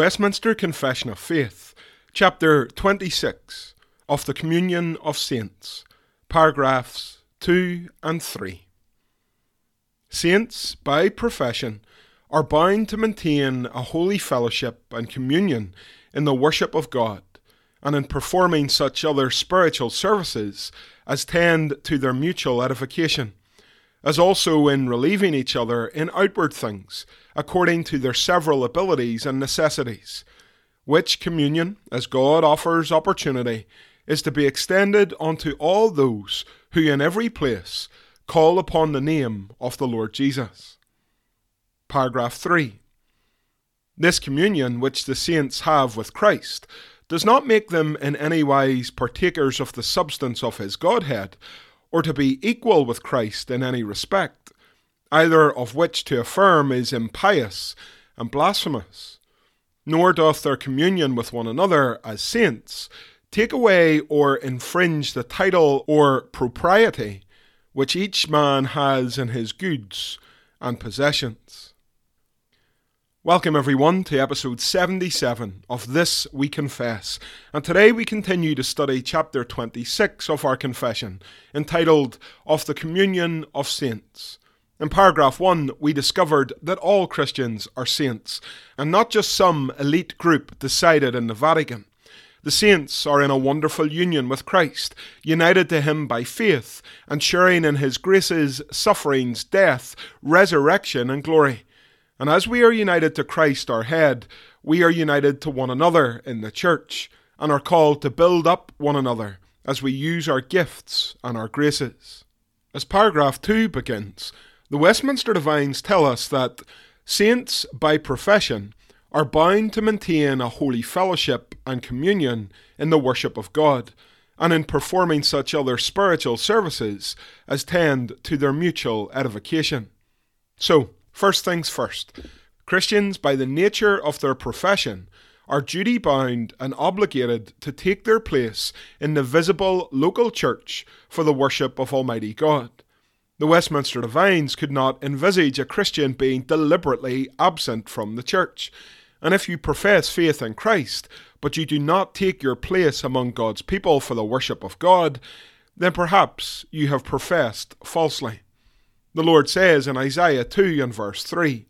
Westminster Confession of Faith, Chapter 26 of the Communion of Saints, paragraphs 2 and 3. Saints, by profession, are bound to maintain a holy fellowship and communion in the worship of God, and in performing such other spiritual services as tend to their mutual edification as also in relieving each other in outward things, according to their several abilities and necessities. Which communion, as God offers opportunity, is to be extended unto all those who in every place call upon the name of the Lord Jesus. Paragraph 3. This communion which the saints have with Christ does not make them in any wise partakers of the substance of his Godhead, or to be equal with Christ in any respect, either of which to affirm is impious and blasphemous. Nor doth their communion with one another as saints take away or infringe the title or propriety which each man has in his goods and possessions. Welcome, everyone, to episode 77 of This We Confess. And today we continue to study chapter 26 of our confession, entitled Of the Communion of Saints. In paragraph 1, we discovered that all Christians are saints, and not just some elite group decided in the Vatican. The saints are in a wonderful union with Christ, united to Him by faith, and sharing in His graces, sufferings, death, resurrection, and glory. And as we are united to Christ, our head, we are united to one another in the church and are called to build up one another as we use our gifts and our graces. As paragraph 2 begins, the Westminster Divines tell us that saints by profession are bound to maintain a holy fellowship and communion in the worship of God and in performing such other spiritual services as tend to their mutual edification. So, First things first Christians, by the nature of their profession, are duty bound and obligated to take their place in the visible local church for the worship of Almighty God. The Westminster Divines could not envisage a Christian being deliberately absent from the church. And if you profess faith in Christ, but you do not take your place among God's people for the worship of God, then perhaps you have professed falsely. The Lord says in Isaiah 2 and verse 3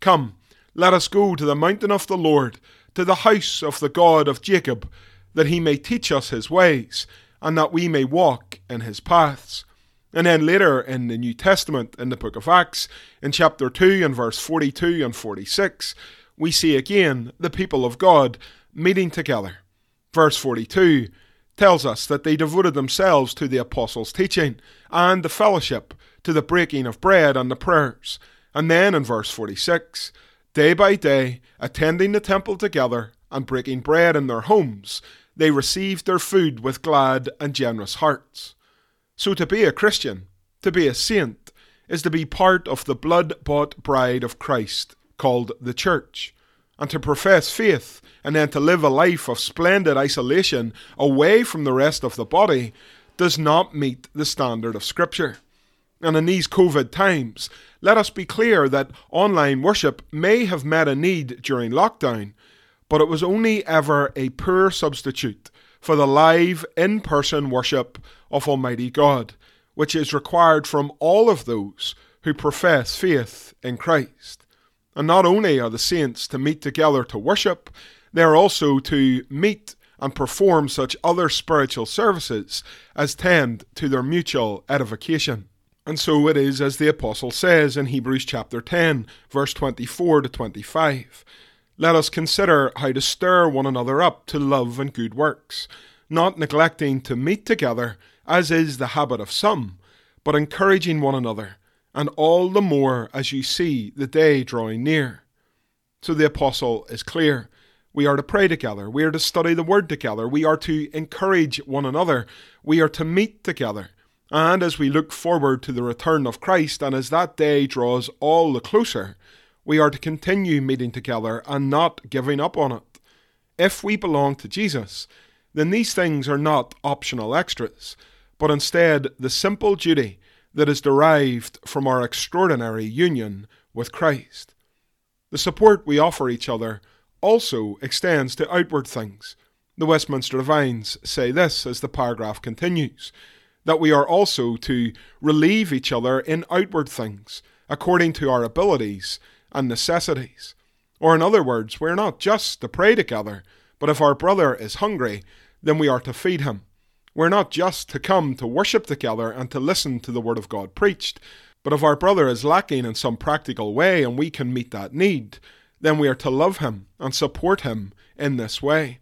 Come, let us go to the mountain of the Lord, to the house of the God of Jacob, that he may teach us his ways, and that we may walk in his paths. And then later in the New Testament, in the book of Acts, in chapter 2 and verse 42 and 46, we see again the people of God meeting together. Verse 42 tells us that they devoted themselves to the apostles' teaching and the fellowship to the breaking of bread and the prayers. And then in verse 46, day by day, attending the temple together and breaking bread in their homes, they received their food with glad and generous hearts. So to be a Christian, to be a saint, is to be part of the blood bought bride of Christ, called the Church, and to profess faith and then to live a life of splendid isolation away from the rest of the body does not meet the standard of Scripture. And in these COVID times, let us be clear that online worship may have met a need during lockdown, but it was only ever a poor substitute for the live, in person worship of Almighty God, which is required from all of those who profess faith in Christ. And not only are the saints to meet together to worship, they are also to meet and perform such other spiritual services as tend to their mutual edification. And so it is as the Apostle says in Hebrews chapter 10, verse 24 to 25. Let us consider how to stir one another up to love and good works, not neglecting to meet together, as is the habit of some, but encouraging one another, and all the more as you see the day drawing near. So the Apostle is clear. We are to pray together. We are to study the Word together. We are to encourage one another. We are to meet together. And as we look forward to the return of Christ, and as that day draws all the closer, we are to continue meeting together and not giving up on it. If we belong to Jesus, then these things are not optional extras, but instead the simple duty that is derived from our extraordinary union with Christ. The support we offer each other also extends to outward things. The Westminster Divines say this as the paragraph continues that we are also to relieve each other in outward things, according to our abilities and necessities. Or, in other words, we're not just to pray together, but if our brother is hungry, then we are to feed him. We're not just to come to worship together and to listen to the Word of God preached, but if our brother is lacking in some practical way and we can meet that need, then we are to love him and support him in this way.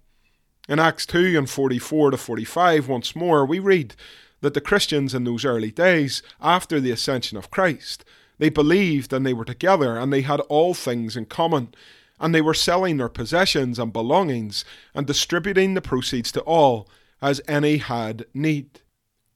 In Acts 2 and 44 to 45, once more, we read that the Christians in those early days, after the ascension of Christ, they believed and they were together and they had all things in common, and they were selling their possessions and belongings and distributing the proceeds to all as any had need.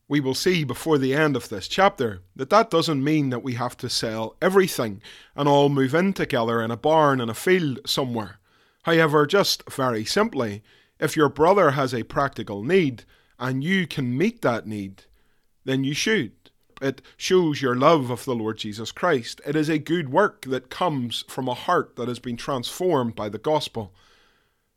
We will see before the end of this chapter that that doesn't mean that we have to sell everything and all move in together in a barn in a field somewhere. However, just very simply, if your brother has a practical need and you can meet that need, then you should. It shows your love of the Lord Jesus Christ. It is a good work that comes from a heart that has been transformed by the gospel.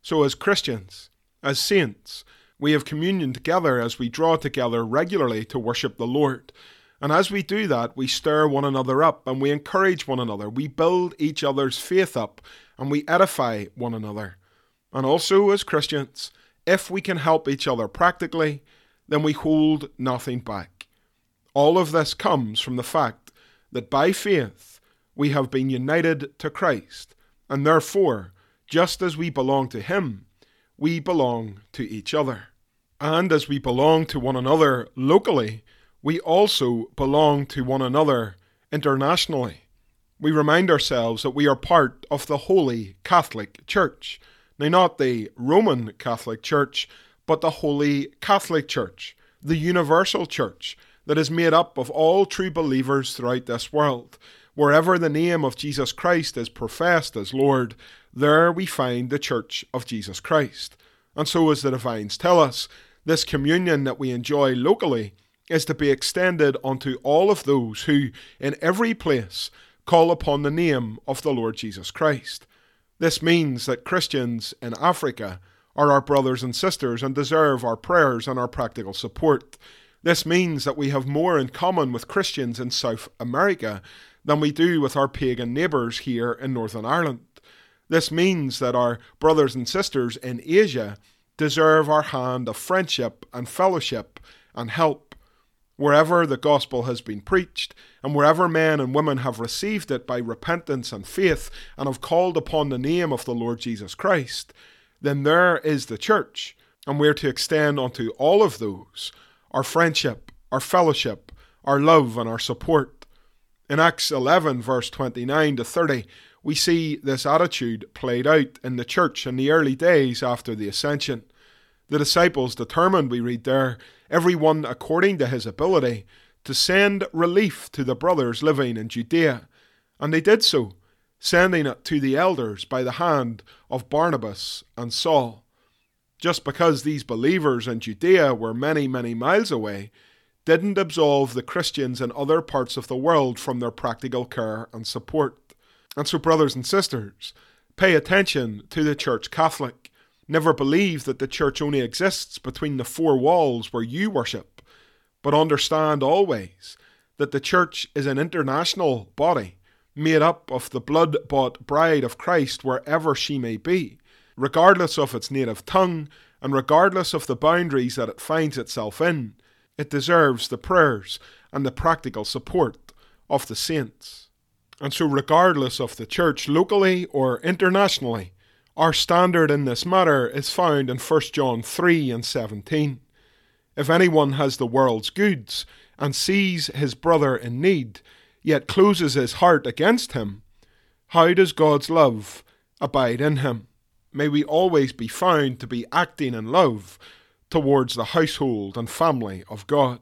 So, as Christians, as saints, we have communion together as we draw together regularly to worship the Lord. And as we do that, we stir one another up and we encourage one another. We build each other's faith up and we edify one another. And also, as Christians, if we can help each other practically, then we hold nothing back. All of this comes from the fact that by faith we have been united to Christ, and therefore, just as we belong to Him, we belong to each other. And as we belong to one another locally, we also belong to one another internationally. We remind ourselves that we are part of the Holy Catholic Church. Now, not the Roman Catholic Church, but the Holy Catholic Church, the universal church that is made up of all true believers throughout this world. Wherever the name of Jesus Christ is professed as Lord, there we find the Church of Jesus Christ. And so, as the Divines tell us, this communion that we enjoy locally is to be extended unto all of those who, in every place, call upon the name of the Lord Jesus Christ. This means that Christians in Africa are our brothers and sisters and deserve our prayers and our practical support. This means that we have more in common with Christians in South America than we do with our pagan neighbours here in Northern Ireland. This means that our brothers and sisters in Asia deserve our hand of friendship and fellowship and help. Wherever the gospel has been preached, and wherever men and women have received it by repentance and faith, and have called upon the name of the Lord Jesus Christ, then there is the church, and we're to extend unto all of those our friendship, our fellowship, our love, and our support. In Acts 11, verse 29 to 30, we see this attitude played out in the church in the early days after the ascension. The disciples determined, we read there, every one according to his ability, to send relief to the brothers living in Judea. And they did so, sending it to the elders by the hand of Barnabas and Saul. Just because these believers in Judea were many, many miles away, didn't absolve the Christians in other parts of the world from their practical care and support. And so, brothers and sisters, pay attention to the Church Catholic. Never believe that the Church only exists between the four walls where you worship, but understand always that the Church is an international body made up of the blood bought bride of Christ wherever she may be, regardless of its native tongue, and regardless of the boundaries that it finds itself in, it deserves the prayers and the practical support of the saints. And so, regardless of the church locally or internationally, our standard in this matter is found in 1 John 3 and 17. If anyone has the world's goods and sees his brother in need, yet closes his heart against him, how does God's love abide in him? May we always be found to be acting in love towards the household and family of God.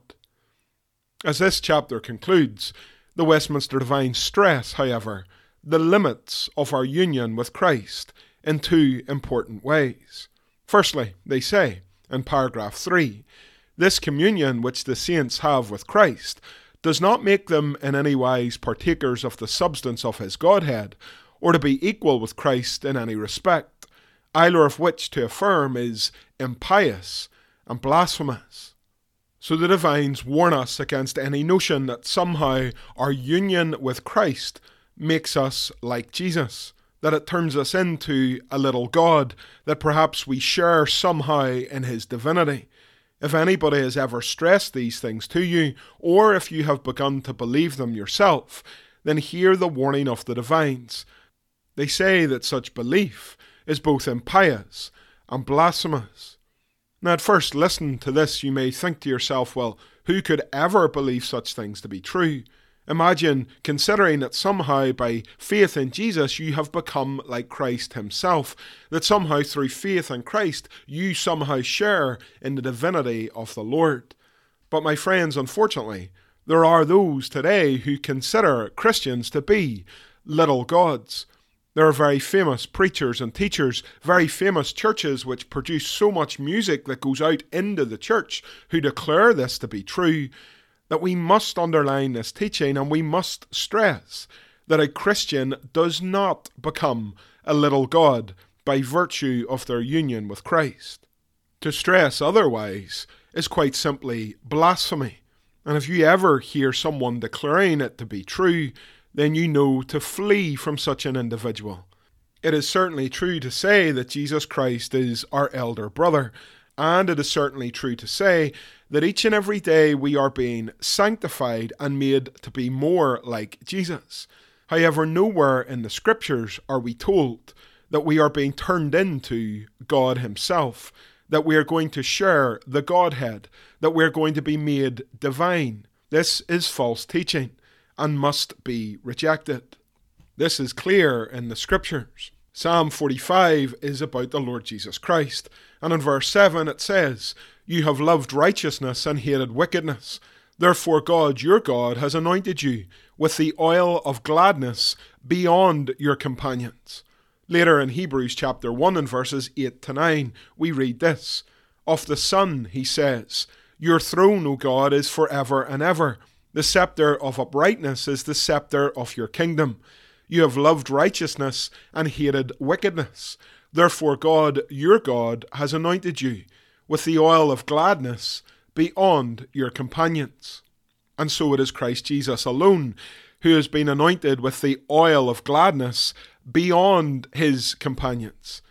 As this chapter concludes, the Westminster Divines stress, however, the limits of our union with Christ in two important ways. Firstly, they say, in paragraph 3, this communion which the saints have with Christ does not make them in any wise partakers of the substance of his Godhead, or to be equal with Christ in any respect, either of which to affirm is impious and blasphemous. So the divines warn us against any notion that somehow our union with Christ makes us like Jesus that it turns us into a little God, that perhaps we share somehow in his divinity. If anybody has ever stressed these things to you, or if you have begun to believe them yourself, then hear the warning of the divines. They say that such belief is both impious and blasphemous. Now, at first listen to this, you may think to yourself, well, who could ever believe such things to be true? Imagine considering that somehow by faith in Jesus you have become like Christ Himself, that somehow through faith in Christ you somehow share in the divinity of the Lord. But, my friends, unfortunately, there are those today who consider Christians to be little gods. There are very famous preachers and teachers, very famous churches which produce so much music that goes out into the church who declare this to be true that we must underline this teaching and we must stress that a Christian does not become a little God by virtue of their union with Christ. To stress otherwise is quite simply blasphemy. And if you ever hear someone declaring it to be true, then you know to flee from such an individual. It is certainly true to say that Jesus Christ is our elder brother, and it is certainly true to say that each and every day we are being sanctified and made to be more like Jesus. However, nowhere in the scriptures are we told that we are being turned into God Himself, that we are going to share the Godhead, that we are going to be made divine. This is false teaching and must be rejected. This is clear in the scriptures. Psalm 45 is about the Lord Jesus Christ, and in verse 7 it says, You have loved righteousness and hated wickedness. Therefore, God, your God, has anointed you with the oil of gladness beyond your companions. Later in Hebrews chapter 1 and verses 8 to 9, we read this Of the Son, he says, Your throne, O God, is for ever and ever. The scepter of uprightness is the scepter of your kingdom. You have loved righteousness and hated wickedness. Therefore, God, your God, has anointed you with the oil of gladness beyond your companions. And so it is Christ Jesus alone who has been anointed with the oil of gladness beyond his companions.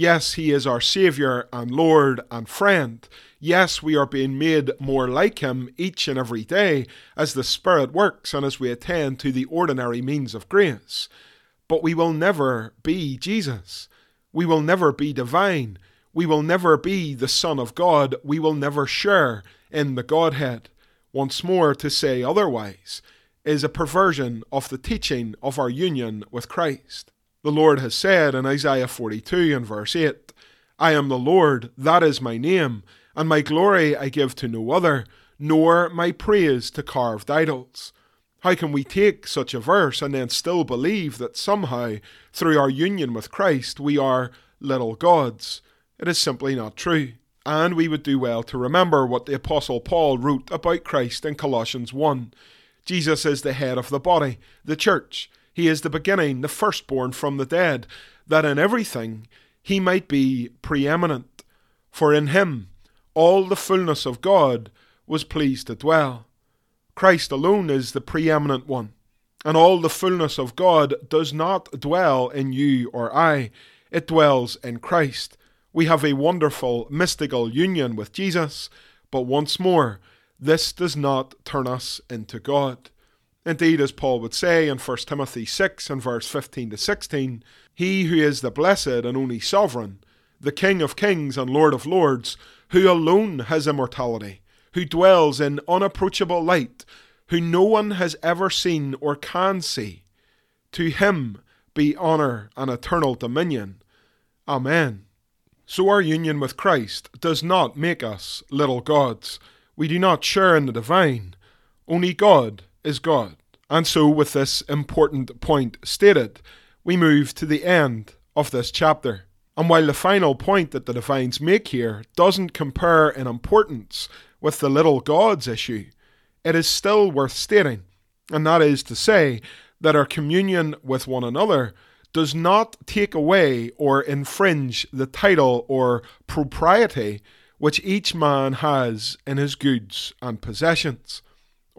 Yes, he is our Saviour and Lord and friend. Yes, we are being made more like him each and every day as the Spirit works and as we attend to the ordinary means of grace. But we will never be Jesus. We will never be divine. We will never be the Son of God. We will never share in the Godhead. Once more, to say otherwise is a perversion of the teaching of our union with Christ. The Lord has said in Isaiah 42 and verse 8, I am the Lord, that is my name, and my glory I give to no other, nor my praise to carved idols. How can we take such a verse and then still believe that somehow, through our union with Christ, we are little gods? It is simply not true. And we would do well to remember what the Apostle Paul wrote about Christ in Colossians 1. Jesus is the head of the body, the church. He is the beginning, the firstborn from the dead, that in everything he might be preeminent. For in him all the fullness of God was pleased to dwell. Christ alone is the preeminent one, and all the fullness of God does not dwell in you or I. It dwells in Christ. We have a wonderful mystical union with Jesus, but once more, this does not turn us into God. Indeed, as Paul would say in 1 Timothy 6 and verse 15 to 16, He who is the blessed and only sovereign, the King of kings and Lord of lords, who alone has immortality, who dwells in unapproachable light, who no one has ever seen or can see, to him be honour and eternal dominion. Amen. So our union with Christ does not make us little gods. We do not share in the divine. Only God is God. And so, with this important point stated, we move to the end of this chapter. And while the final point that the divines make here doesn't compare in importance with the little gods issue, it is still worth stating, and that is to say that our communion with one another does not take away or infringe the title or propriety which each man has in his goods and possessions.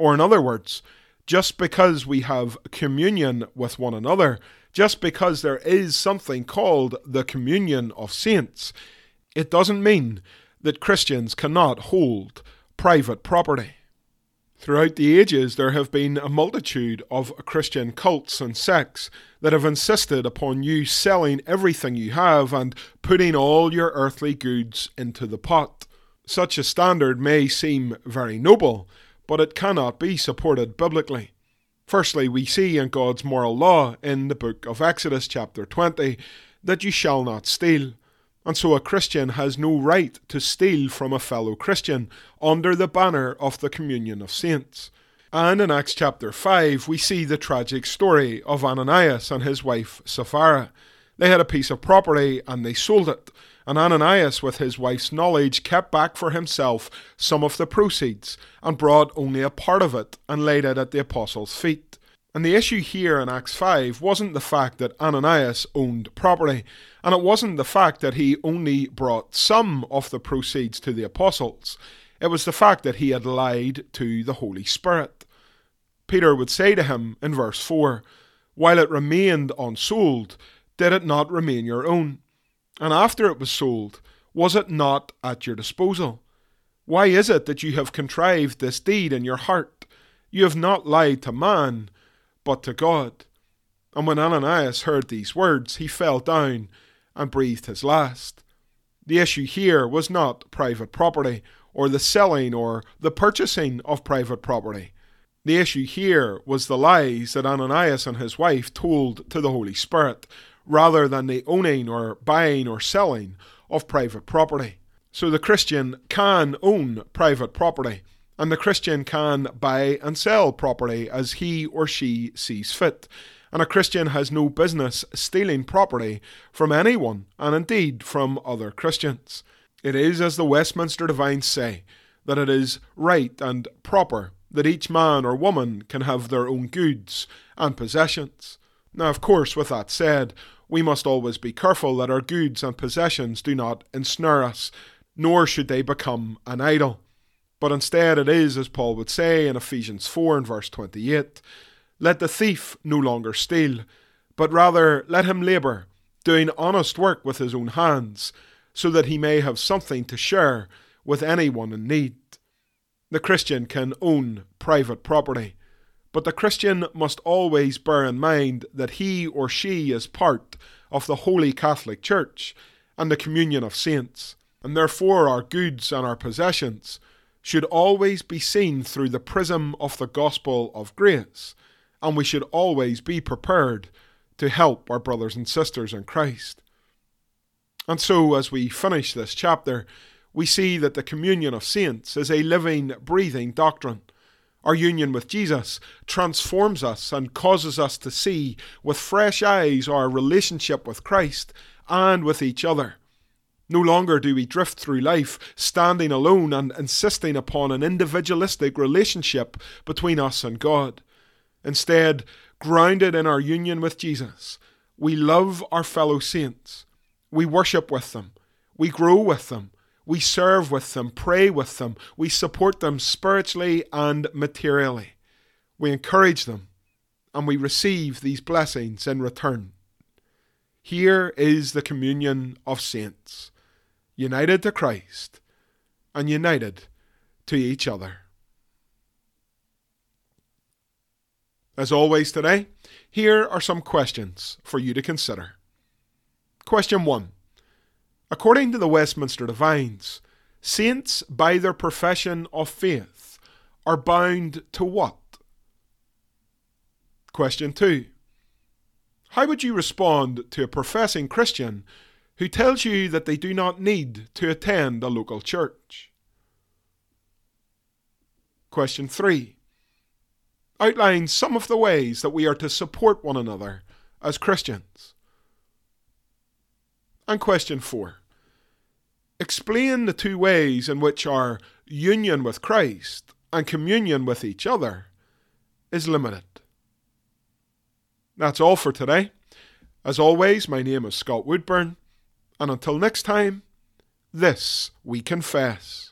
Or, in other words, just because we have communion with one another, just because there is something called the communion of saints, it doesn't mean that Christians cannot hold private property. Throughout the ages, there have been a multitude of Christian cults and sects that have insisted upon you selling everything you have and putting all your earthly goods into the pot. Such a standard may seem very noble, but it cannot be supported biblically. Firstly, we see in God's moral law in the book of Exodus, chapter 20, that you shall not steal. And so a Christian has no right to steal from a fellow Christian under the banner of the communion of saints. And in Acts chapter 5, we see the tragic story of Ananias and his wife Sapphira. They had a piece of property and they sold it, and Ananias, with his wife's knowledge, kept back for himself some of the proceeds and brought only a part of it and laid it at the apostles' feet. And the issue here in Acts 5 wasn't the fact that Ananias owned property, and it wasn't the fact that he only brought some of the proceeds to the apostles. It was the fact that he had lied to the Holy Spirit. Peter would say to him in verse 4 While it remained unsold, did it not remain your own? And after it was sold, was it not at your disposal? Why is it that you have contrived this deed in your heart? You have not lied to man but to God. And when Ananias heard these words, he fell down and breathed his last. The issue here was not private property, or the selling or the purchasing of private property. The issue here was the lies that Ananias and his wife told to the Holy Spirit, rather than the owning or buying or selling of private property. So the Christian can own private property, and the Christian can buy and sell property as he or she sees fit. And a Christian has no business stealing property from anyone, and indeed from other Christians. It is, as the Westminster Divines say, that it is right and proper that each man or woman can have their own goods and possessions. Now, of course, with that said, we must always be careful that our goods and possessions do not ensnare us, nor should they become an idol. But instead, it is, as Paul would say in Ephesians 4 and verse 28 Let the thief no longer steal, but rather let him labour, doing honest work with his own hands, so that he may have something to share with anyone in need. The Christian can own private property, but the Christian must always bear in mind that he or she is part of the Holy Catholic Church and the communion of saints, and therefore our goods and our possessions should always be seen through the prism of the gospel of grace, and we should always be prepared to help our brothers and sisters in Christ. And so, as we finish this chapter, we see that the communion of saints is a living, breathing doctrine. Our union with Jesus transforms us and causes us to see with fresh eyes our relationship with Christ and with each other. No longer do we drift through life standing alone and insisting upon an individualistic relationship between us and God. Instead, grounded in our union with Jesus, we love our fellow saints. We worship with them. We grow with them. We serve with them, pray with them. We support them spiritually and materially. We encourage them, and we receive these blessings in return. Here is the communion of saints, united to Christ and united to each other. As always today, here are some questions for you to consider. Question 1. According to the Westminster Divines, saints, by their profession of faith, are bound to what? Question 2. How would you respond to a professing Christian who tells you that they do not need to attend a local church? Question 3. Outline some of the ways that we are to support one another as Christians. And question 4. Explain the two ways in which our union with Christ and communion with each other is limited. That's all for today. As always, my name is Scott Woodburn, and until next time, this we confess.